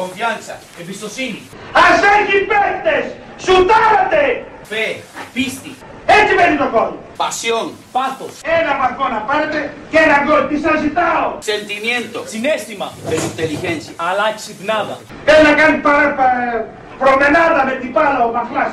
Confianza. Εμπιστοσύνη. Ας έχει παίκτες! Σουτάρατε! Fe. Πίστη. Έτσι μένει το γκολ. Pasión. Πάθος. Ένα βαθμό να πάρετε και ένα γκολ. Τι σας ζητάω; Sentimiento. Συνέστημα, Pero inteligencia. αλλά ξυπνάδα. Θέλει να κάνει παρα, πα- προμενάδα με την μπάλα ο Μαχλάς.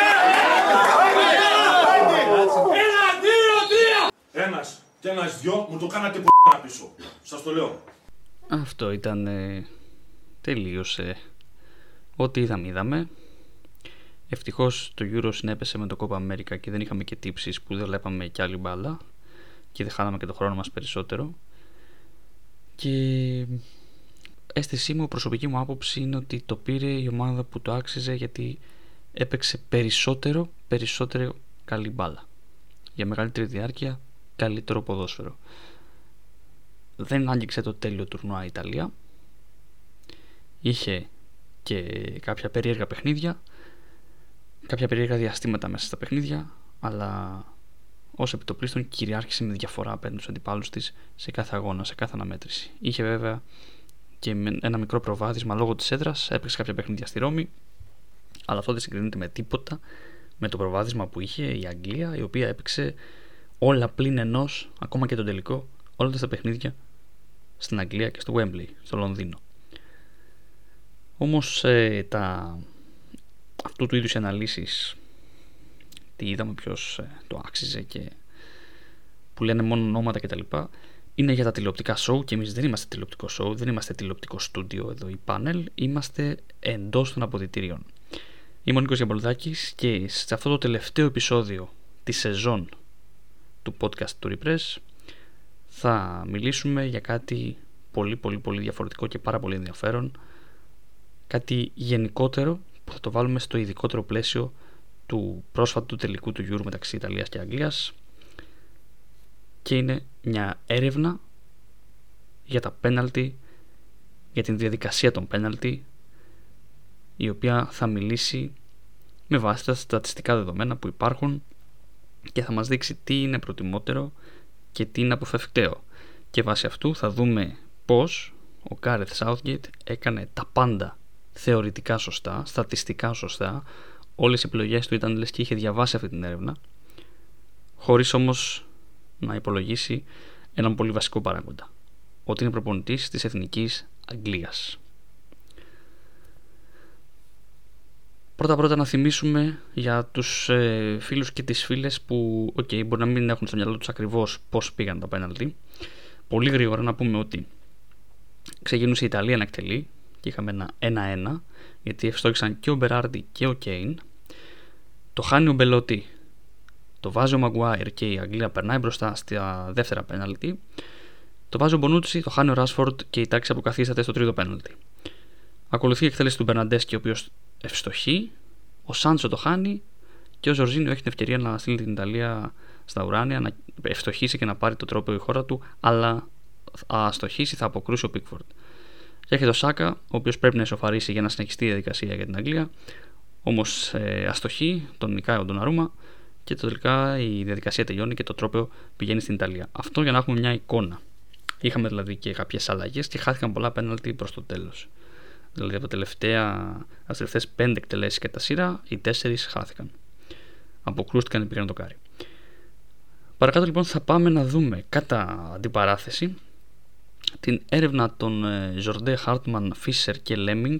και ένας δυο μου το κάνατε p***α πίσω. Σας το λέω. Αυτό ήταν ε, τελείωσε ό,τι είδαμε είδαμε ευτυχώς το Euro συνέπεσε με το Copa America και δεν είχαμε και τύψεις που δεν βλέπαμε κι άλλη μπάλα και δεν χάναμε και το χρόνο μας περισσότερο και αίσθησή μου, προσωπική μου άποψη είναι ότι το πήρε η ομάδα που το άξιζε γιατί έπαιξε περισσότερο, περισσότερο καλή μπάλα για μεγαλύτερη διάρκεια, καλύτερο ποδόσφαιρο δεν άγγιξε το τέλειο τουρνουά η Ιταλία. Είχε και κάποια περίεργα παιχνίδια, κάποια περίεργα διαστήματα μέσα στα παιχνίδια, αλλά ως επιτοπλίστων κυριάρχησε με διαφορά απέναντι στους αντιπάλους της σε κάθε αγώνα, σε κάθε αναμέτρηση. Είχε βέβαια και με ένα μικρό προβάδισμα λόγω της έδρας, έπαιξε κάποια παιχνίδια στη Ρώμη, αλλά αυτό δεν συγκρίνεται με τίποτα με το προβάδισμα που είχε η Αγγλία, η οποία έπαιξε όλα πλην ενός, ακόμα και τον τελικό, όλα τα παιχνίδια στην Αγγλία και στο Wembley, στο Λονδίνο. Όμως ε, τα... αυτού του είδους οι αναλύσεις τι είδαμε ποιος ε, το άξιζε και που λένε μόνο ονόματα κτλ. Είναι για τα τηλεοπτικά show και εμείς δεν είμαστε τηλεοπτικό show, δεν είμαστε τηλεοπτικό στούντιο εδώ η πάνελ, είμαστε εντός των αποδητήριων. Είμαι ο Νίκος Γιαμπολδάκης και σε αυτό το τελευταίο επεισόδιο της σεζόν του podcast του Repress. Θα μιλήσουμε για κάτι πολύ πολύ πολύ διαφορετικό και πάρα πολύ ενδιαφέρον. Κάτι γενικότερο που θα το βάλουμε στο ειδικότερο πλαίσιο του πρόσφατου τελικού του Euro μεταξύ Ιταλίας και Αγγλίας. Και είναι μια έρευνα για τα πέναλτι για την διαδικασία των πέναλτι η οποία θα μιλήσει με βάση τα στατιστικά δεδομένα που υπάρχουν και θα μας δείξει τι είναι προτιμότερο και τι είναι αποφευκταίο. Και βάσει αυτού θα δούμε πώς ο Κάρεθ Southgate έκανε τα πάντα θεωρητικά σωστά, στατιστικά σωστά, όλες οι επιλογές του ήταν λες και είχε διαβάσει αυτή την έρευνα, χωρίς όμως να υπολογίσει έναν πολύ βασικό παράγοντα, ότι είναι προπονητής της Εθνικής Αγγλίας. Πρώτα πρώτα να θυμίσουμε για τους ε, φίλους και τις φίλες που okay, μπορεί να μην έχουν στο μυαλό τους ακριβώς πώς πήγαν τα πέναλτι. Πολύ γρήγορα να πούμε ότι ξεκίνησε η Ιταλία να εκτελεί και είχαμε ένα 1-1 γιατί ευστόχησαν και ο Μπεράρντι και ο Κέιν. Το χάνει ο Μπελότη, το βάζει ο Μαγκουάιρ και η Αγγλία περνάει μπροστά στα δεύτερα πέναλτι. Το βάζει ο Μπονούτσι, το χάνει ο Ράσφορντ και η τάξη αποκαθίσταται στο τρίτο πέναλτι. Ακολουθεί η εκτέλεση του Μπερναντέσκη, ο οποίος ευστοχεί, ο Σάντσο το χάνει και ο Ζορζίνιο έχει την ευκαιρία να στείλει την Ιταλία στα ουράνια, να ευστοχήσει και να πάρει το τρόπο η χώρα του, αλλά θα στοχίσει, θα αποκρούσει ο Πίκφορντ. Και έχει το Σάκα, ο οποίος πρέπει να ισοφαρίσει για να συνεχιστεί η διαδικασία για την Αγγλία, όμως ε, αστοχεί, τον νικάει ο Ντοναρούμα και τελικά η διαδικασία τελειώνει και το τρόπο πηγαίνει στην Ιταλία. Αυτό για να έχουμε μια εικόνα. Είχαμε δηλαδή και κάποιες αλλαγές και χάθηκαν πολλά πέναλτι προς το τέλος. Δηλαδή από τα τελευταία, από τελευταίες πέντε εκτελέσεις κατά σειρά, οι τέσσερις χάθηκαν. Αποκρούστηκαν και πήγαν το κάρι. Παρακάτω λοιπόν θα πάμε να δούμε κατά αντιπαράθεση την έρευνα των Ζορντέ, Χάρτμαν, Φίσερ και Λέμινγκ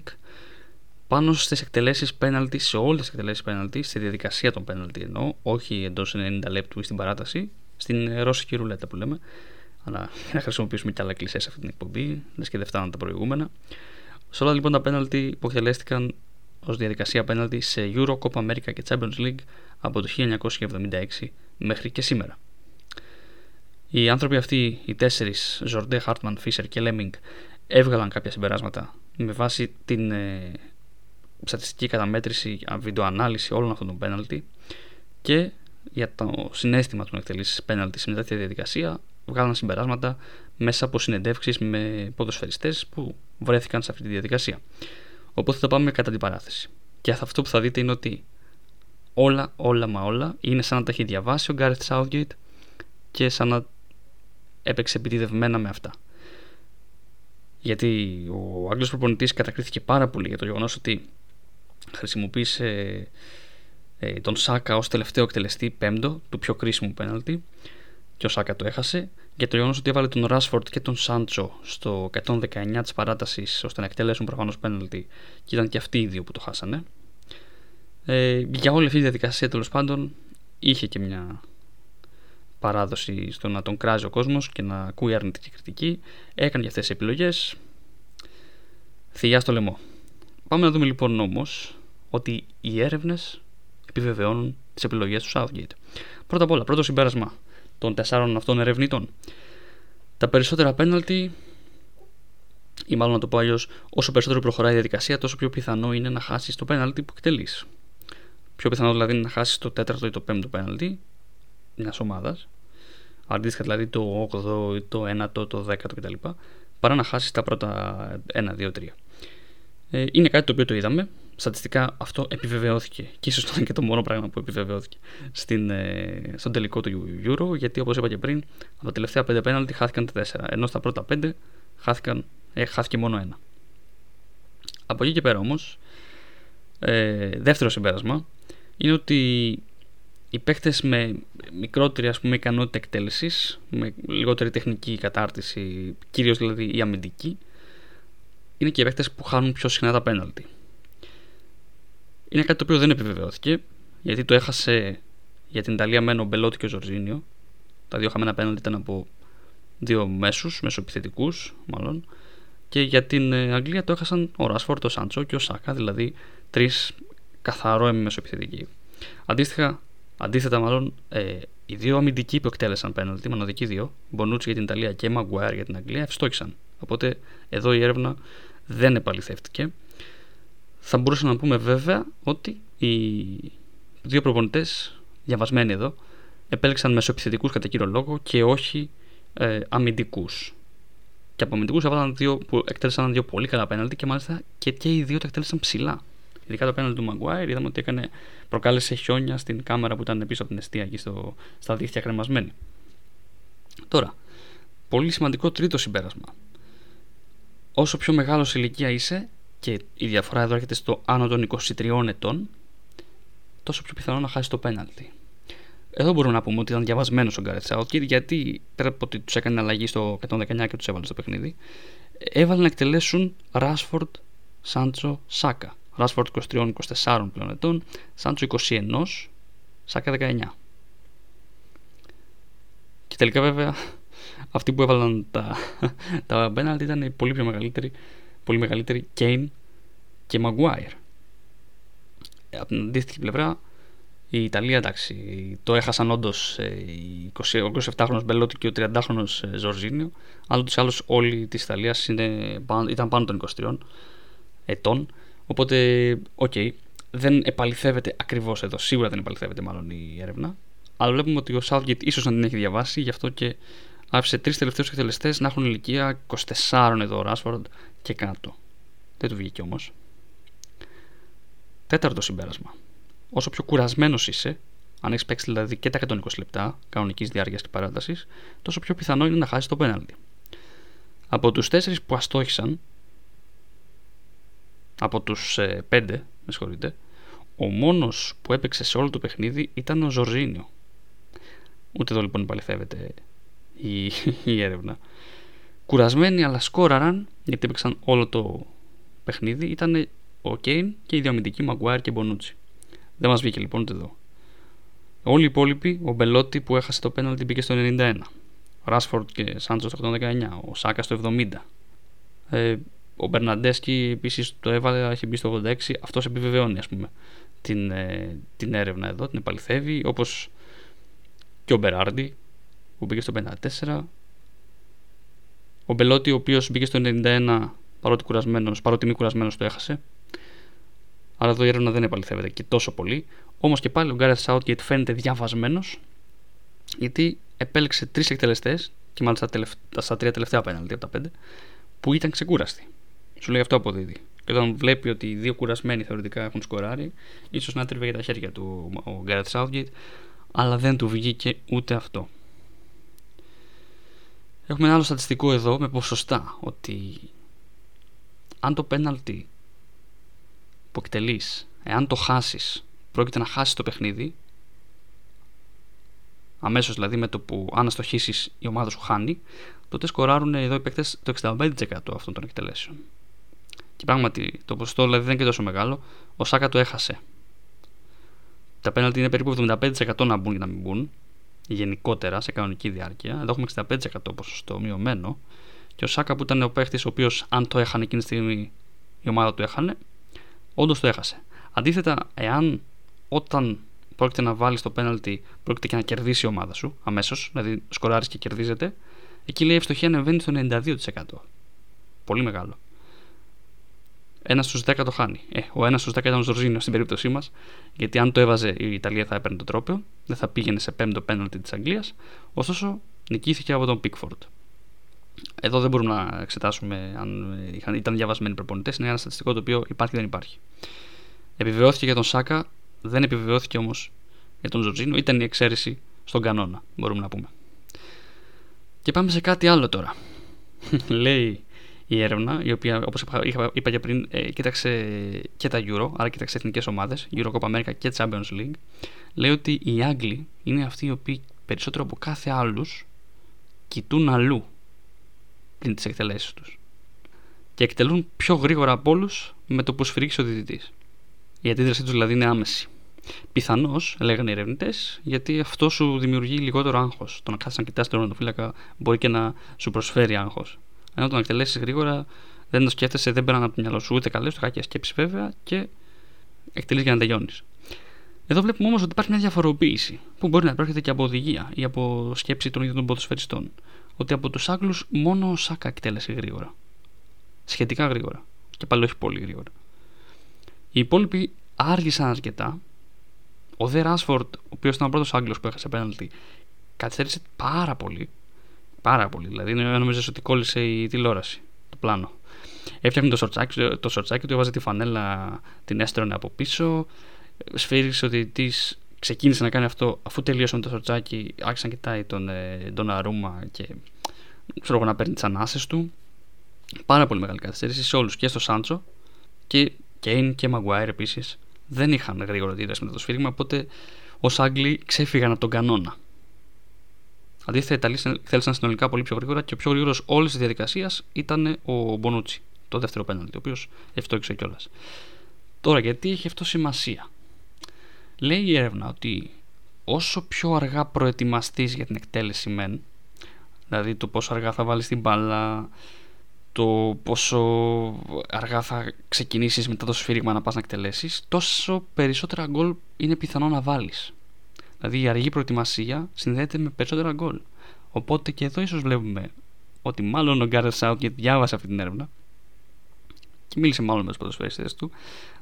πάνω στις εκτελέσεις πέναλτι, σε όλες τις εκτελέσεις πέναλτι, στη διαδικασία των πέναλτι εννοώ, όχι εντός 90 λεπτού ή στην παράταση, στην ρώσικη ρουλέτα που λέμε, αλλά να χρησιμοποιήσουμε και άλλα κλεισέ σε αυτή την εκπομπή, λες και δεν φτάνουν τα προηγούμενα. Σε όλα λοιπόν τα πέναλτι που εκτελέστηκαν ως διαδικασία πέναλτι σε Euro, Copa America και Champions League από το 1976 μέχρι και σήμερα. Οι άνθρωποι αυτοί, οι τέσσερις, Ζορντέ, Χάρτμαν, Φίσερ και Λέμινγκ, έβγαλαν κάποια συμπεράσματα με βάση την ε, στατιστική καταμέτρηση, βιντεοανάλυση όλων αυτών των πέναλτι και για το συνέστημα του να εκτελήσει πέναλτι σε μια τέτοια διαδικασία βγάλαν συμπεράσματα μέσα από συνεντεύξεις με ποδοσφαιριστές που βρέθηκαν σε αυτή τη διαδικασία. Οπότε θα πάμε κατά την παράθεση. Και αυτό που θα δείτε είναι ότι όλα, όλα μα όλα είναι σαν να τα έχει διαβάσει ο Gareth Southgate και σαν να έπαιξε επιτιδευμένα με αυτά. Γιατί ο Άγγλος προπονητής κατακρίθηκε πάρα πολύ για το γεγονός ότι χρησιμοποίησε ε, τον Σάκα ως τελευταίο εκτελεστή πέμπτο του πιο κρίσιμου πέναλτι και ο Σάκα το έχασε για το γεγονός ότι έβαλε τον Ράσφορντ και τον Σάντσο στο 119 της παράτασης ώστε να εκτελέσουν προφανώς πέναλτι και ήταν και αυτοί οι δύο που το χάσανε. Ε, για όλη αυτή τη διαδικασία τέλος πάντων είχε και μια παράδοση στο να τον κράζει ο κόσμος και να ακούει αρνητική κριτική. Έκανε και αυτές τις επιλογές. Θηλιά στο λαιμό. Πάμε να δούμε λοιπόν όμως ότι οι έρευνες επιβεβαιώνουν τις επιλογές του Southgate. Πρώτα απ' όλα, πρώτο συμπέρασμα των τεσσάρων αυτών ερευνητών. Τα περισσότερα πέναλτι, ή μάλλον να το πω αλλιώς, όσο περισσότερο προχωράει η διαδικασία, τόσο πιο πιθανό είναι να χάσεις το πέναλτι που εκτελείς. Πιο πιθανό δηλαδή είναι να χάσεις το τέταρτο ή το πέμπτο πέναλτι μιας ομάδας, αντίστοιχα δηλαδή το 8ο, το 9ο, το 10ο κτλ. παρά να χάσεις τα πρώτα 1, 2, 3. Ε, είναι κάτι το οποίο το είδαμε στατιστικά αυτό επιβεβαιώθηκε και ίσως ήταν και το μόνο πράγμα που επιβεβαιώθηκε στην, ε, στον τελικό του Euro γιατί όπως είπα και πριν από τα τελευταία 5 πέναλτι χάθηκαν τα 4 ενώ στα πρώτα 5 χάθηκαν, ε, χάθηκε μόνο ένα. Από εκεί και πέρα όμως ε, δεύτερο συμπέρασμα είναι ότι οι παίχτες με μικρότερη ας πούμε, ικανότητα εκτέλεσης με λιγότερη τεχνική κατάρτιση κυρίως δηλαδή η αμυντική είναι και οι παίχτες που χάνουν πιο συχνά τα πέναλτι είναι κάτι το οποίο δεν επιβεβαιώθηκε γιατί το έχασε για την Ιταλία με ο Μπελότη και ο Ζορζίνιο. Τα δύο χαμένα πέναλτι ήταν από δύο μέσους, μεσοεπιθετικού μάλλον. Και για την ε, Αγγλία το έχασαν ο Ράσφορντ, ο Σάντσο και ο Σάκα, δηλαδή τρεις καθαρό μεσοεπιθετικοί. Αντίστοιχα, αντίθετα, μάλλον ε, οι δύο αμυντικοί που εκτέλεσαν πέναλτι, μοναδικοί δύο, Μπονούτσι για την Ιταλία και Μαγκουάιρ για την Αγγλία, ευστόχησαν. Οπότε εδώ η έρευνα δεν επαληθεύτηκε. Θα μπορούσαμε να πούμε βέβαια ότι οι δύο προπονητές, διαβασμένοι εδώ, επέλεξαν μεσοεπιθετικούς κατά κύριο λόγο και όχι ε, αμυντικούς. Και από αμυντικούς έβαλαν δύο που εκτέλεσαν δύο πολύ καλά πέναλτι και μάλιστα και, και οι δύο τα εκτέλεσαν ψηλά. Ειδικά το πέναλτι του Μαγκουάιρ είδαμε ότι έκανε, προκάλεσε χιόνια στην κάμερα που ήταν πίσω από την αιστεία εκεί στο, στα δίχτυα κρεμασμένη. Τώρα, πολύ σημαντικό τρίτο συμπέρασμα. Όσο πιο μεγάλος σε ηλικία είσαι, και η διαφορά εδώ έρχεται στο άνω των 23 ετών, τόσο πιο πιθανό να χάσει το πέναλτι. Εδώ μπορούμε να πούμε ότι ήταν διαβασμένος ο Γκάρετ Southgate γιατί πέρα από ότι τους έκανε αλλαγή στο 119 και τους έβαλε στο παιχνίδι, έβαλε να εκτελέσουν Ράσφορντ, Σάντσο, Σάκα. Ράσφορντ 23-24 πλέον ετών, Σάντσο 21, Σάκα 19. Και τελικά βέβαια αυτοί που έβαλαν τα, τα πέναλτι ήταν πολύ πιο μεγαλύτεροι πολύ μεγαλύτερη Kane και Maguire. Ε, από την αντίστοιχη πλευρά, η Ιταλία εντάξει, το έχασαν όντως ο 27χρονος Μπελότι και ο 30χρονος Ζορζίνιο, αλλά ούτως ή άλλως όλοι της Ιταλίας ήταν πάνω των 23 ετών. Οπότε, οκ, okay, δεν επαληθεύεται ακριβώς εδώ, σίγουρα δεν επαληθεύεται μάλλον η έρευνα. Αλλά βλέπουμε ότι ο Southgate ίσως να την έχει διαβάσει, γι' αυτό και άφησε τρεις τελευταίους εκτελεστές να έχουν ηλικία 24 εδώ ο Ράσφορντ και κάτω. Δεν του βγήκε όμως. Τέταρτο συμπέρασμα. Όσο πιο κουρασμένος είσαι, αν έχεις παίξει δηλαδή και τα 120 λεπτά κανονικής διάρκειας και παράτασης, τόσο πιο πιθανό είναι να χάσεις το πέναλτι. Από τους 4 που αστόχησαν, από τους 5, ε, με συγχωρείτε, ο μόνος που έπαιξε σε όλο το παιχνίδι ήταν ο Ζορζίνιο. Ούτε εδώ λοιπόν επαληθεύεται η, η έρευνα. Κουρασμένοι αλλά σκόραραν γιατί έπαιξαν όλο το παιχνίδι ήταν ο Κέιν και οι δύο αμυντικοί Μαγκουάιρ και Μπονούτσι. Δεν μας βγήκε λοιπόν ούτε εδώ. Όλοι οι υπόλοιποι, ο Μπελότη που έχασε το πέναλτι μπήκε στο 91. Ο Ράσφορντ και Σάντσος στο 119. Ο Σάκα στο 70. Ε, ο Μπερναντέσκι επίσης το έβαλε, έχει μπει στο 86. Αυτός επιβεβαιώνει ας πούμε, την, ε, την έρευνα εδώ, την επαληθεύει. Όπως και ο Μπεράρντι που μπήκε στο 54. Ο Μπελότη, ο οποίος μπήκε στο 91 παρότι, κουρασμένος, παρότι μη κουρασμένος το έχασε. Άρα εδώ η έρευνα δεν επαληθεύεται και τόσο πολύ. Όμως και πάλι ο Gareth Southgate φαίνεται διαβασμένος, γιατί επέλεξε τρεις εκτελεστές και μάλιστα στα τρία τελευταία πέναλτι από τα πέντε, που ήταν ξεκούραστοι. Σου λέει αυτό αποδίδει. Και όταν βλέπει ότι οι δύο κουρασμένοι θεωρητικά έχουν σκοράρει, ίσως να τρίβε για τα χέρια του ο Gareth Southgate, αλλά δεν του βγήκε ούτε αυτό. Έχουμε ένα άλλο στατιστικό εδώ με ποσοστά ότι αν το πέναλτι που εκτελείς, εάν το χάσεις, πρόκειται να χάσεις το παιχνίδι, αμέσως δηλαδή με το που αν αστοχήσεις η ομάδα σου χάνει, τότε σκοράρουν εδώ οι παίκτες το 65% αυτών των εκτελέσεων. Και πράγματι το ποσοστό δηλαδή δεν είναι και τόσο μεγάλο, ο Σάκα το έχασε. Τα πέναλτι είναι περίπου 75% να μπουν ή να μην μπουν, γενικότερα σε κανονική διάρκεια. Εδώ έχουμε 65% ποσοστό μειωμένο. Και ο Σάκα που ήταν ο παίχτης, ο οποίος αν το έχανε εκείνη τη στιγμή η ομάδα του έχανε, όντως το έχασε. Αντίθετα, εάν όταν πρόκειται να βάλεις το πέναλτι, πρόκειται και να κερδίσει η ομάδα σου αμέσως, δηλαδή σκοράρεις και κερδίζεται, εκεί λέει η ευστοχία ανεβαίνει στο 92%. Πολύ μεγάλο. Ένας στους 10 το χάνει. Ε, ο ένας στους 10 ήταν ο Ζορζίνο στην περίπτωσή μας, γιατί αν το έβαζε η Ιταλία θα έπαιρνε το τρόπαιο, δεν θα πήγαινε σε πέμπτο πέναλτι της Αγγλίας. Ωστόσο, νικήθηκε από τον Πίκφορντ. Εδώ δεν μπορούμε να εξετάσουμε αν ήταν διαβασμένοι προπονητές. Είναι ένα στατιστικό το οποίο υπάρχει ή δεν υπάρχει. Επιβεβαιώθηκε για τον Σάκα, δεν επιβεβαιώθηκε όμως για τον Ζορζίνο. Ήταν η εξαίρεση στον κανόνα, μπορούμε να πούμε. Και πάμε σε κάτι άλλο τώρα. Λέει η έρευνα, η οποία όπως είπα, είπα και πριν, ε, κοίταξε και τα Euro, άρα κοίταξε εθνικές ομάδες, Euro Copa America και Champions League, λέει ότι οι Άγγλοι είναι αυτοί οι οποίοι περισσότερο από κάθε άλλους κοιτούν αλλού πριν τις εκτελέσεις τους. Και εκτελούν πιο γρήγορα από όλους με το που σφυρίξει ο διδυτή. Η αντίδρασή τους δηλαδή είναι άμεση. Πιθανώς, λέγανε οι ερευνητές, γιατί αυτό σου δημιουργεί λιγότερο άγχος. Το να κάθεσαι να κοιτάς τον ονοφύλακα μπορεί και να σου προσφέρει άγχος. Ενώ το να εκτελέσεις γρήγορα δεν το σκέφτεσαι, δεν πέραν από το μυαλό σου ούτε καλές, ούτε κακές σκέψει βέβαια και εκτελείς για να τελειώνεις. Εδώ βλέπουμε όμως ότι υπάρχει μια διαφοροποίηση που μπορεί να προέρχεται και από οδηγία ή από σκέψη των ίδιων των ποδοσφαιριστών. Ότι από τους Άγγλους μόνο ο Σάκα εκτέλεσε γρήγορα. Σχετικά γρήγορα. Και πάλι όχι πολύ γρήγορα. Οι υπόλοιποι άργησαν αρκετά. Ο Δε Ράσφορντ, ο οποίος ήταν ο πρώτος Άγγλος που έχασε πέναλτι, καθυστέρησε πάρα πολύ Πάρα πολύ. Δηλαδή, νομίζω ότι κόλλησε η τηλεόραση, το πλάνο. Έφτιαχνε το σορτσάκι, το σορτσάκι του, έβαζε τη φανέλα, την έστρωνε από πίσω. Σφύριξε ότι της ξεκίνησε να κάνει αυτό αφού τελείωσε με το σορτσάκι. Άρχισε να κοιτάει τον, ε, τον Αρούμα και ξέρω εγώ να παίρνει τις ανάσες του. Πάρα πολύ μεγάλη καθυστέρηση σε όλους και στο Σάντσο και Κέιν και Μαγκουάιρ επίσης δεν είχαν γρήγορα αντίδραση με το σφύριγμα. Οπότε ως Άγγλοι ξέφυγαν από τον κανόνα. Αντίθετα, οι Ιταλοί θέλησαν συνολικά πολύ πιο γρήγορα και ο πιο γρήγορος όλης της διαδικασίας ήταν ο Μπονούτσι, το δεύτερο πέναλτι, ο οποίος ευτόχησε κιόλας. Τώρα, γιατί έχει αυτό σημασία; Λέει η έρευνα ότι όσο πιο αργά προετοιμαστείς για την εκτέλεση μεν, δηλαδή το πόσο αργά θα βάλεις την μπάλα, το πόσο αργά θα ξεκινήσεις μετά το σφύριγμα να πας να εκτελέσεις, τόσο περισσότερα γκολ είναι πιθανό να βάλεις. Δηλαδή η αργή προετοιμασία συνδέεται με περισσότερα γκολ. Οπότε και εδώ ίσως βλέπουμε ότι μάλλον ο Γκάρετ Southgate διάβασε αυτή την έρευνα και μίλησε μάλλον με τους ποδοσφαιριστές του.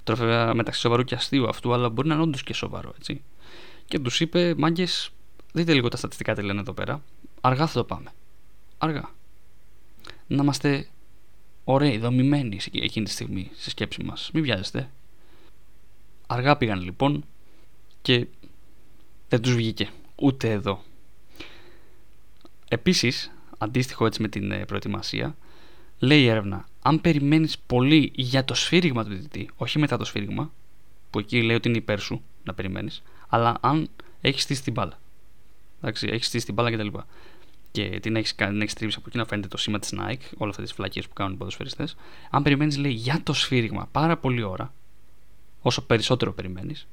Τώρα βέβαια μεταξύ σοβαρού και αστείου αυτού, αλλά μπορεί να είναι όντως και σοβαρό έτσι. Και τους είπε, μάγκες, δείτε λίγο τα στατιστικά τι λένε εδώ πέρα. Αργά θα το πάμε. Αργά. Να είμαστε ωραίοι, δομημένοι εκείνη τη στιγμή στη σκέψη μας. Μην βιάζεστε. Αργά πήγαν λοιπόν και δεν τους βγήκε. Ούτε εδώ. Επίσης, αντίστοιχο έτσι με την ε, προετοιμασία, λέει η έρευνα, αν περιμένεις πολύ για το σφύριγμα του διδυτή, όχι μετά το σφύριγμα, που εκεί λέει ότι είναι υπέρ σου να περιμένεις, αλλά αν έχεις στήσει την μπάλα. Εντάξει, έχεις στήσει την μπάλα κτλ. Και, και την έχεις την έχεις τρίψει από εκεί να φαίνεται το σήμα της Nike, όλα αυτέ τις φυλακίε που κάνουν οι ποδοσφαιριστές. Αν περιμένεις, λέει, για το σφύριγμα πάρα πολλή ώρα, όσο περισσότερο περιμένεις,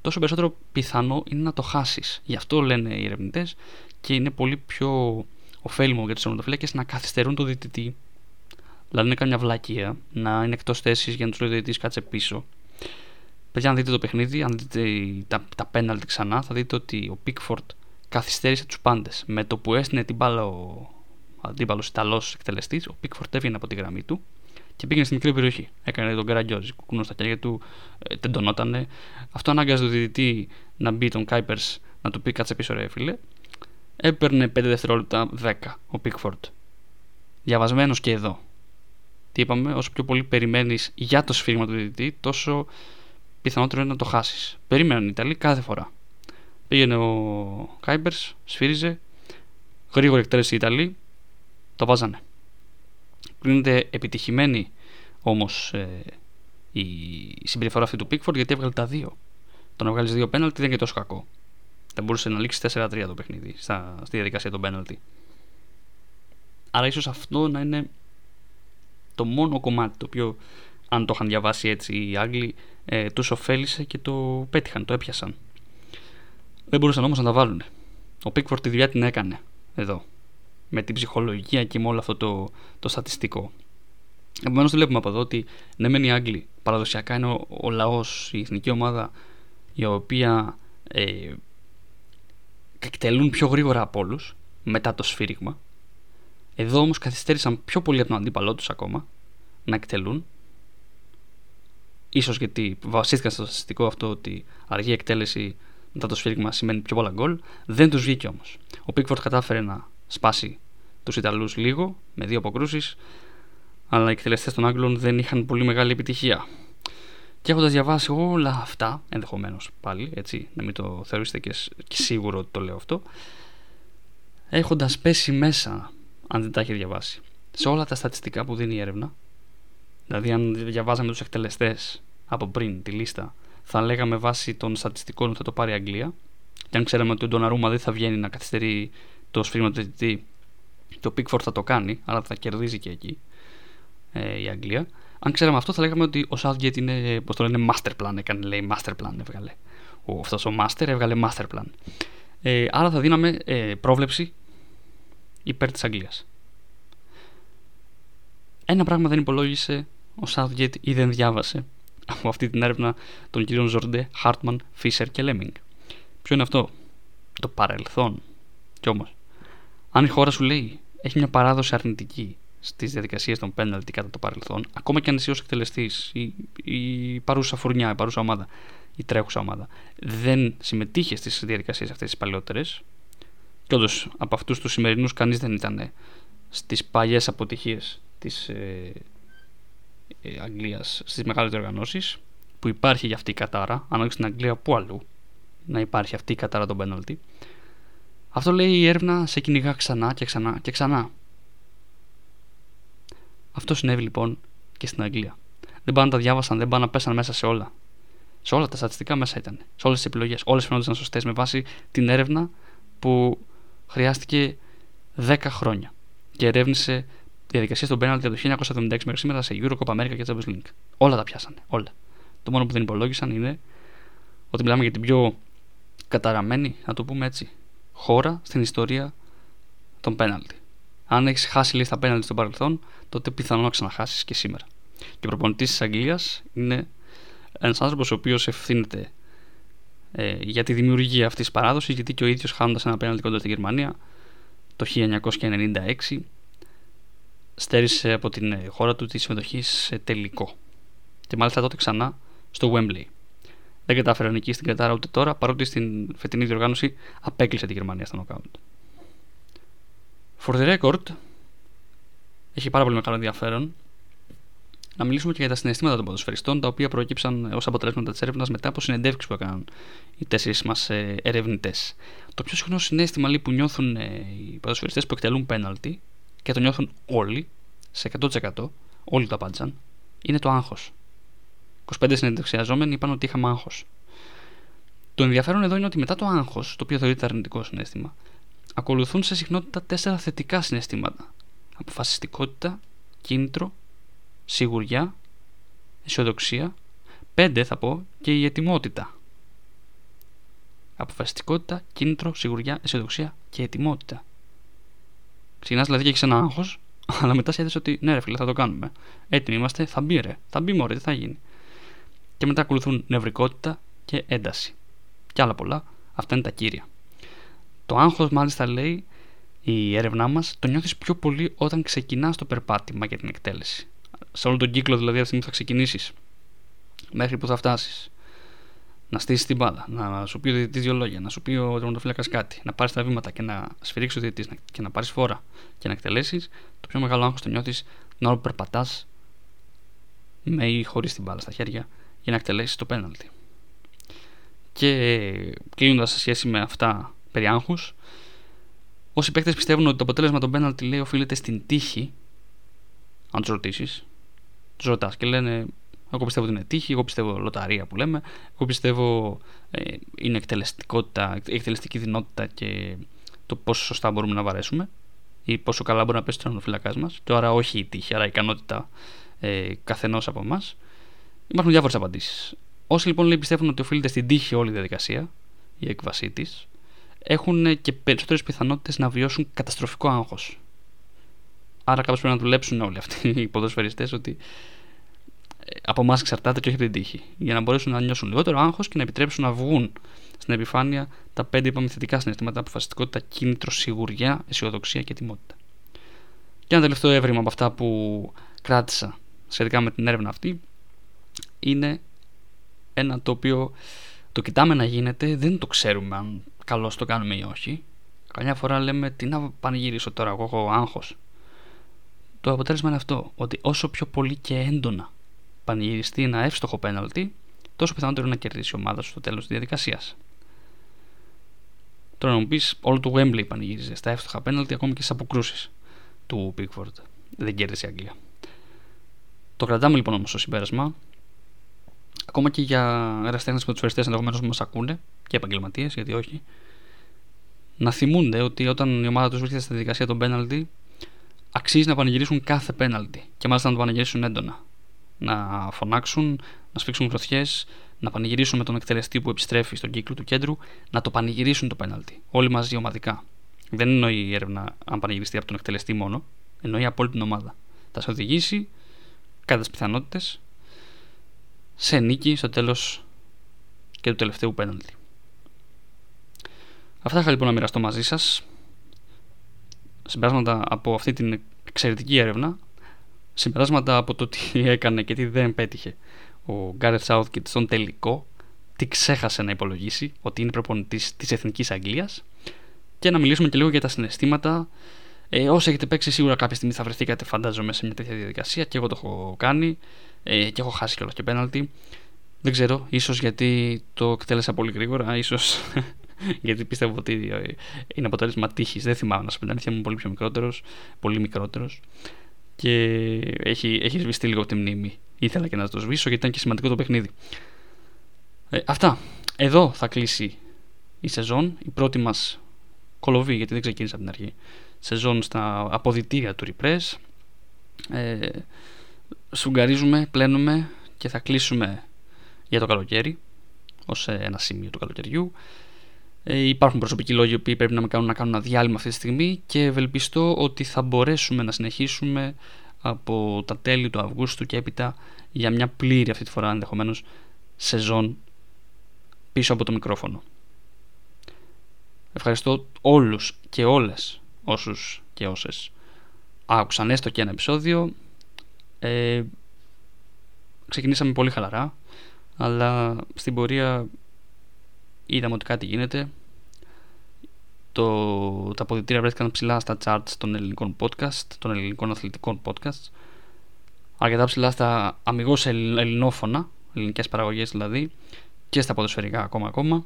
τόσο περισσότερο πιθανό είναι να το χάσεις. Γι' αυτό λένε οι ερευνητές και είναι πολύ πιο ωφέλιμο για τους τερματοφύλακε να καθυστερούν το διαιτητή. Δηλαδή να κάνει μια βλακεία, να είναι εκτός θέσης για να τους λέει ο διαιτητής κάτσε πίσω. Παιδιά, αν δείτε το παιχνίδι, αν δείτε τα, τα πέναλτι ξανά, θα δείτε ότι ο Πίκφορντ καθυστέρησε τους πάντες. Με το που έστεινε την μπάλα ο αντίπαλος Ιταλός εκτελεστής, ο Πίκφορντ έβγαινε από τη γραμμή του Και πήγαινε στη μικρή περιοχή. Έκανε τον καραγκιόζη, κουκούνο στα χέρια του, ε, τεντωνότανε. Αυτό ανάγκαζε τον διδυτή να μπει τον Κάιπερ να του πει κάτσε πίσω, ρε φίλε. Έπαιρνε 5 δευτερόλεπτα 10 ο Πίκφορντ. Διαβασμένος και εδώ. Τι είπαμε, όσο πιο πολύ περιμένεις για το σφύριγμα του διδυτή, τόσο πιθανότερο είναι να το χάσεις. Περίμεναν οι Ιταλοί κάθε φορά. Πήγαινε ο Κάιπερ, σφύριζε, γρήγορη εκτέλεση οι Ιταλοί, το βάζανε. Κρίνεται επιτυχημένη όμως ε, η συμπεριφορά αυτή του Πίκφορντ γιατί έβγαλε τα δύο. Το να βγάλεις δύο πέναλτι δεν είναι και τόσο κακό. Δεν μπορούσε να λήξει 4-3 το παιχνίδι στα, στη διαδικασία των πέναλτι. Άρα ίσως αυτό να είναι το μόνο κομμάτι το οποίο αν το είχαν διαβάσει έτσι οι Άγγλοι ε, τους ωφέλησε και το πέτυχαν, το έπιασαν. Δεν μπορούσαν όμως να τα βάλουν. Ο Πίκφορτ τη δουλειά την έκανε εδώ. Με την ψυχολογία και με όλο αυτό το, το στατιστικό. Επομένως, βλέπουμε από εδώ ότι ναι, μεν οι Άγγλοι παραδοσιακά είναι ο, ο λαός, η εθνική ομάδα η οποία ε, εκτελούν πιο γρήγορα από όλους μετά το σφύριγμα. Εδώ όμως καθυστέρησαν πιο πολύ από τον αντίπαλό τους ακόμα να εκτελούν. Ίσως γιατί βασίστηκαν στο στατιστικό αυτό ότι αργή εκτέλεση μετά το σφύριγμα σημαίνει πιο πολλά γκολ. Δεν τους βγήκε όμως. Ο Πίκφορτ κατάφερε να σπάσει τους Ιταλούς λίγο με δύο αποκρούσεις, αλλά οι εκτελεστές των Άγγλων δεν είχαν πολύ μεγάλη επιτυχία. Και έχοντας διαβάσει όλα αυτά, ενδεχομένως πάλι, έτσι, να μην το θεωρήσετε και, και σίγουρο ότι το λέω αυτό, έχοντας πέσει μέσα, αν δεν τα έχει διαβάσει, σε όλα τα στατιστικά που δίνει η έρευνα, δηλαδή αν διαβάζαμε τους εκτελεστές από πριν τη λίστα, θα λέγαμε βάσει των στατιστικών ότι θα το πάρει η Αγγλία. Και αν ξέραμε ότι ο Ντοναρούμα δεν θα βγαίνει να καθυστερεί το σφύριγμα του διαιτητή, το Pickford θα το κάνει, αλλά θα κερδίζει και εκεί ε, η Αγγλία. Αν ξέραμε αυτό, θα λέγαμε ότι ο Southgate είναι, πώς το λένε, master plan. Έκανε, λέει, master plan, έβγαλε. Ο, αυτός ο master έβγαλε master plan. Ε, άρα θα δίναμε ε, πρόβλεψη υπέρ της Αγγλίας. Ένα πράγμα δεν υπολόγισε ο Southgate ή δεν διάβασε από αυτή την έρευνα των κυρίων Ζορντέ, Χάρτμαν, Φίσερ και Λέμινγκ. Ποιο είναι αυτό, το παρελθόν. Κι όμως, αν η χώρα σου λέει έχει μια παράδοση αρνητική στις διαδικασίες των πέναλτι κατά το παρελθόν, ακόμα και αν εσύ ως εκτελεστής, η, η παρούσα φουρνιά, η παρούσα ομάδα, η τρέχουσα ομάδα, δεν συμμετείχε στις διαδικασίες αυτές τις παλαιότερες, και όντως από αυτούς τους σημερινούς κανείς δεν ήταν στις παλιές αποτυχίες της ε, ε, Αγγλίας στις μεγάλες διοργανώσεις, που υπάρχει για αυτή η κατάρα, αν όχι στην Αγγλία, πού αλλού να υπάρχει αυτή η κατάρα των πέναλτι. Αυτό λέει η έρευνα σε κυνηγά ξανά και ξανά και ξανά. Αυτό συνέβη λοιπόν και στην Αγγλία. Δεν πάνε να τα διάβασαν, δεν πάνε να πέσαν μέσα σε όλα. Σε όλα τα στατιστικά μέσα ήταν. Σε όλες τις επιλογές. Όλες φαινόταν σωστές με βάση την έρευνα που χρειάστηκε 10 χρόνια και ερεύνησε διαδικασίες των πέναλτι από το 1976 μέχρι σήμερα σε Eurocup America και Champions League. Όλα τα πιάσανε. Όλα. Το μόνο που δεν υπολόγισαν είναι ότι μιλάμε για την πιο καταραμένη, να το πούμε έτσι, χώρα στην ιστορία των πέναλτι. Αν έχεις χάσει λίγα πέναλτι στο παρελθόν, τότε πιθανόν να ξαναχάσεις και σήμερα. Και ο προπονητής της Αγγλίας είναι ένας άνθρωπος ο οποίος ευθύνεται ε, για τη δημιουργία αυτής της παράδοσης, γιατί και ο ίδιος χάνοντας ένα πέναλτι κοντά στη Γερμανία το 1996 στέρισε από την ε, χώρα του τη συμμετοχή σε τελικό. Και μάλιστα τότε ξανά στο Wembley. Δεν κατάφερε να νικήσει στην Κατάρα ούτε τώρα, παρότι στην φετινή διοργάνωση απέκλεισε τη Γερμανία στο νοκάουτ. For the record, έχει πάρα πολύ μεγάλο ενδιαφέρον να μιλήσουμε και για τα συναισθήματα των ποδοσφαιριστών, τα οποία προέκυψαν ως αποτελέσματα της έρευνας μετά από συνεντεύξεις που έκαναν οι τέσσερις μας ε, ερευνητές. Το πιο συχνό συνέστημα λέει, που νιώθουν ε, οι ποδοσφαιριστές που εκτελούν πέναλτι και το νιώθουν όλοι, σε 100%, όλοι το απάντησαν, είναι το άγχος. 25 συνεντευξιαζόμενοι είπαν ότι είχαμε άγχος. Το ενδιαφέρον εδώ είναι ότι μετά το άγχος, το οποίο θεωρείται αρνητικό συνέστημα, ακολουθούν σε συχνότητα τέσσερα θετικά συναισθήματα. Αποφασιστικότητα, κίνητρο, σιγουριά, αισιοδοξία, πέντε θα πω και η ετοιμότητα. Αποφασιστικότητα, κίνητρο, σιγουριά, αισιοδοξία και ετοιμότητα. Ξεκινάς δηλαδή και έχεις ένα άγχος, αλλά μετά σκέφτεσαι ότι ναι, ρε φίλε, θα το κάνουμε. Έτοιμοι είμαστε, θα μπει ρε. Θα μπει μωρέ, τι θα γίνει. Και μετά ακολουθούν νευρικότητα και ένταση. Και άλλα πολλά. Αυτά είναι τα κύρια. Το άγχος, μάλιστα, λέει η έρευνά μας, το νιώθεις πιο πολύ όταν ξεκινάς το περπάτημα για την εκτέλεση. σε όλο τον κύκλο δηλαδή από τη στιγμή που θα ξεκινήσεις μέχρι που θα φτάσεις. Να στήσεις την μπάλα, να σου πει ο διαιτητής δύο λόγια, να σου πει ο τερματοφύλακας κάτι, να πάρεις τα βήματα και να σφυρίξεις ο διαιτητής και να πάρεις φόρα και να εκτελέσεις, το πιο μεγάλο άγχος το νιώθεις την ώρα που περπατάς με ή χωρίς την μπάλα στα χέρια για να εκτελέσει το πέναλτι. Και κλείνοντας σε σχέση με αυτά περί άγχους, όσοι παίκτες πιστεύουν ότι το αποτέλεσμα των πέναλτι λέει οφείλεται στην τύχη, αν τους ρωτήσεις, τους ρωτάς και λένε εγώ πιστεύω ότι είναι τύχη, εγώ πιστεύω λοταρία που λέμε, εγώ πιστεύω ε, είναι εκτελεστικότητα, εκτελεστική δυνότητα και το πόσο σωστά μπορούμε να βαρέσουμε ή πόσο καλά μπορεί να πέσει το τερματοφύλακά μας. Και άρα όχι η τύχη, άρα η ικανότητα ε, καθενός από εμάς. Υπάρχουν διάφορες απαντήσεις. Όσοι λοιπόν λέει, πιστεύουν ότι οφείλεται στην τύχη όλη η διαδικασία, η έκβασή της, έχουν και περισσότερες πιθανότητες να βιώσουν καταστροφικό άγχος. Άρα κάπως πρέπει να δουλέψουν όλοι αυτοί οι ποδοσφαιριστές ότι ε, από εμάς εξαρτάται και όχι από την τύχη. Για να μπορέσουν να νιώσουν λιγότερο άγχος και να επιτρέψουν να βγουν στην επιφάνεια τα πέντε είπαμε θετικά συναισθήματα: αποφασιστικότητα, κίνητρο, σιγουριά, αισιοδοξία και τιμότητα. Και ένα τελευταίο έβριμα από αυτά που κράτησα σχετικά με την έρευνα αυτή είναι ένα το οποίο το κοιτάμε να γίνεται, δεν το ξέρουμε αν καλώς το κάνουμε ή όχι. Καμιά φορά λέμε τι να πανηγυρίσω τώρα, εγώ έχω άγχος. Το αποτέλεσμα είναι αυτό, ότι όσο πιο πολύ και έντονα πανηγυριστεί ένα εύστοχο πέναλτι, τόσο πιθανότερο είναι να κερδίσει η ομάδα σου στο τέλος της διαδικασίας. Τώρα να μου πεις, όλο το Wembley πανηγύριζε στα εύστοχα πέναλτι, ακόμη και στις αποκρούσεις του Pickford. Δεν κέρδισε η Αγγλία. Το κρατάμε λοιπόν όμως στο συμπέρασμα. Ακόμα και για εραστέχνε μετουσφαιριστέ ενδεχομένως που μας ακούνε και επαγγελματίες, γιατί όχι, να θυμούνται ότι όταν η ομάδα τους βρίσκεται στη διαδικασία των πέναλτι, αξίζει να πανηγυρίσουν κάθε πέναλτι και μάλιστα να το πανηγυρίσουν έντονα να φωνάξουν, να σφίξουν γροθιές, να πανηγυρίσουν με τον εκτελεστή που επιστρέφει στον κύκλο του κέντρου, να το πανηγυρίσουν το πέναλτι. Όλοι μαζί ομαδικά. Δεν εννοεί η έρευνα αν πανηγυριστεί από τον εκτελεστή μόνο, εννοεί από όλη την ομάδα. Θα σε οδηγήσει, κατά τι πιθανότητες, σε νίκη στο τέλος και του τελευταίου πέναλτι. Αυτά είχα λοιπόν να μοιραστώ μαζί σας. Συμπεράσματα από αυτή την εξαιρετική έρευνα συμπεράσματα από το τι έκανε και τι δεν πέτυχε ο Γκάρετ Southgate στον τελικό, τι ξέχασε να υπολογίσει, ότι είναι προπονητής της Εθνικής Αγγλίας, και να μιλήσουμε και λίγο για τα συναισθήματα. Ε, όσοι έχετε παίξει, σίγουρα κάποια στιγμή θα βρεθήκατε, φαντάζομαι, σε μια τέτοια διαδικασία και εγώ το έχω κάνει ε, και έχω χάσει κιόλας και πέναλτι. Δεν ξέρω, ίσως γιατί το εκτέλεσα πολύ γρήγορα, ίσως γιατί πιστεύω ότι ε, είναι αποτέλεσμα τύχης. Δεν θυμάμαι να σου πει την ήμουν πολύ πιο μικρότερος, πολύ μικρότερος και έχει, έχει σβηστεί λίγο από τη μνήμη. Ήθελα και να το σβήσω γιατί ήταν και σημαντικό το παιχνίδι. Ε, αυτά. Εδώ θα κλείσει η σεζόν, η πρώτη μας κολοβή, γιατί δεν ξεκίνησε από την αρχή. Σεζόν στα αποδητήρια του Repress. Ε, σουγκαρίζουμε, πλένουμε και θα κλείσουμε για το καλοκαίρι ως ένα σημείο του καλοκαιριού. Ε, υπάρχουν προσωπικοί λόγοι που πρέπει να με κάνουν να κάνω ένα διάλειμμα αυτή τη στιγμή και ευελπιστώ ότι θα μπορέσουμε να συνεχίσουμε από τα τέλη του Αυγούστου και έπειτα για μια πλήρη αυτή τη φορά ενδεχομένως σεζόν πίσω από το μικρόφωνο. Ευχαριστώ όλους και όλες όσους και όσες άκουσαν έστω και ένα επεισόδιο. Ε, ξεκινήσαμε πολύ χαλαρά, αλλά στην πορεία είδαμε ότι κάτι γίνεται. Το, τα αποδητήρια βρέθηκαν ψηλά στα charts των ελληνικών podcast, των ελληνικών αθλητικών podcast. Αρκετά ψηλά στα αμυγός ελληνόφωνα, ελληνικές παραγωγές δηλαδή, και στα ποδοσφαιρικά ακόμα ακόμα.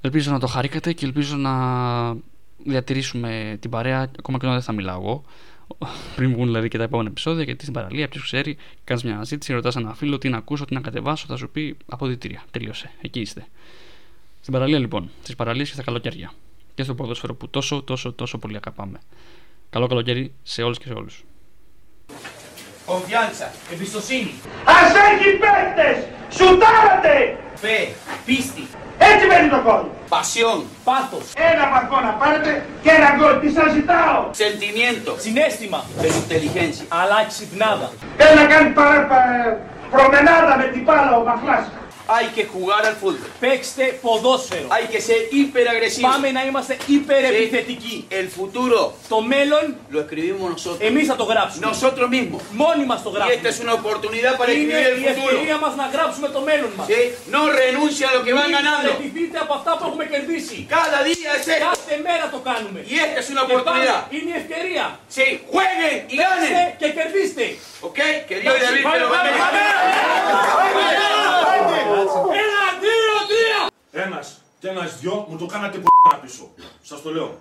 Ελπίζω να το χαρήκατε και ελπίζω να διατηρήσουμε την παρέα ακόμα και όταν δεν θα μιλάω εγώ. Πριν βγουν δηλαδή και τα επόμενα επεισόδια, γιατί στην παραλία, ποιος ξέρει, κάνεις μια αναζήτηση, ρωτάς ένα φίλο τι να ακούσω, τι να κατεβάσω, θα σου πει αποδητήρια. Τελείωσε. Εκεί είστε. Στην παραλία λοιπόν, στις παραλίες και στα καλοκαίρια. Και στο ποδόσφαιρο που τόσο, τόσο, τόσο πολύ αγαπάμε. Καλό καλοκαίρι σε όλους και σε όλους. Confianza, εμπιστοσύνη, Ας έχει παίκτες! Σουτάρατε! fe, πίστη, Έτσι μένει το κόλ! pasión, Πάθος, Ένα βαθμό να πάρετε και ένα γκολ. Τι σας ζητάω! sentimiento, συνέστημα, pero inteligencia. αλλά ξυπνάδα. Έλα να κάνει παρά, πα- προμενάδα με την μπάλα ο Μαχλάς. Hay que jugar al fútbol. Παίξτε ποδόσφαιρο. Hay que ser hiperagresivos. Πάμε να είμαστε υπερεπιθετικοί. El futuro Το μέλλον lo escribimos nosotros. εμείς θα το γράψουμε. Nosotros mismos. Μόνοι μας το Y esta γράψουμε. es una oportunidad para Είναι escribir el η futuro. ευκαιρία μας να γράψουμε το μέλλον μας. ¿Sí? No renuncia a lo que van Μην ganando. παραιτηθείτε από αυτά που έχουμε κερδίσει. Cada día es esto. Κάθε μέρα το κάνουμε. Y esta es una Και πάλι oportunidad. είναι η ευκαιρία. Sí, jueguen y Παίξτε ganen. και κερδίστε. ¿Ok? Que Dios y David te lo Πάμε, bendiga. Πάμε. Ένα, δύο, τρία. Ένας και ένας δυο μου το κάνατε που να πίσω. Σας το λέω.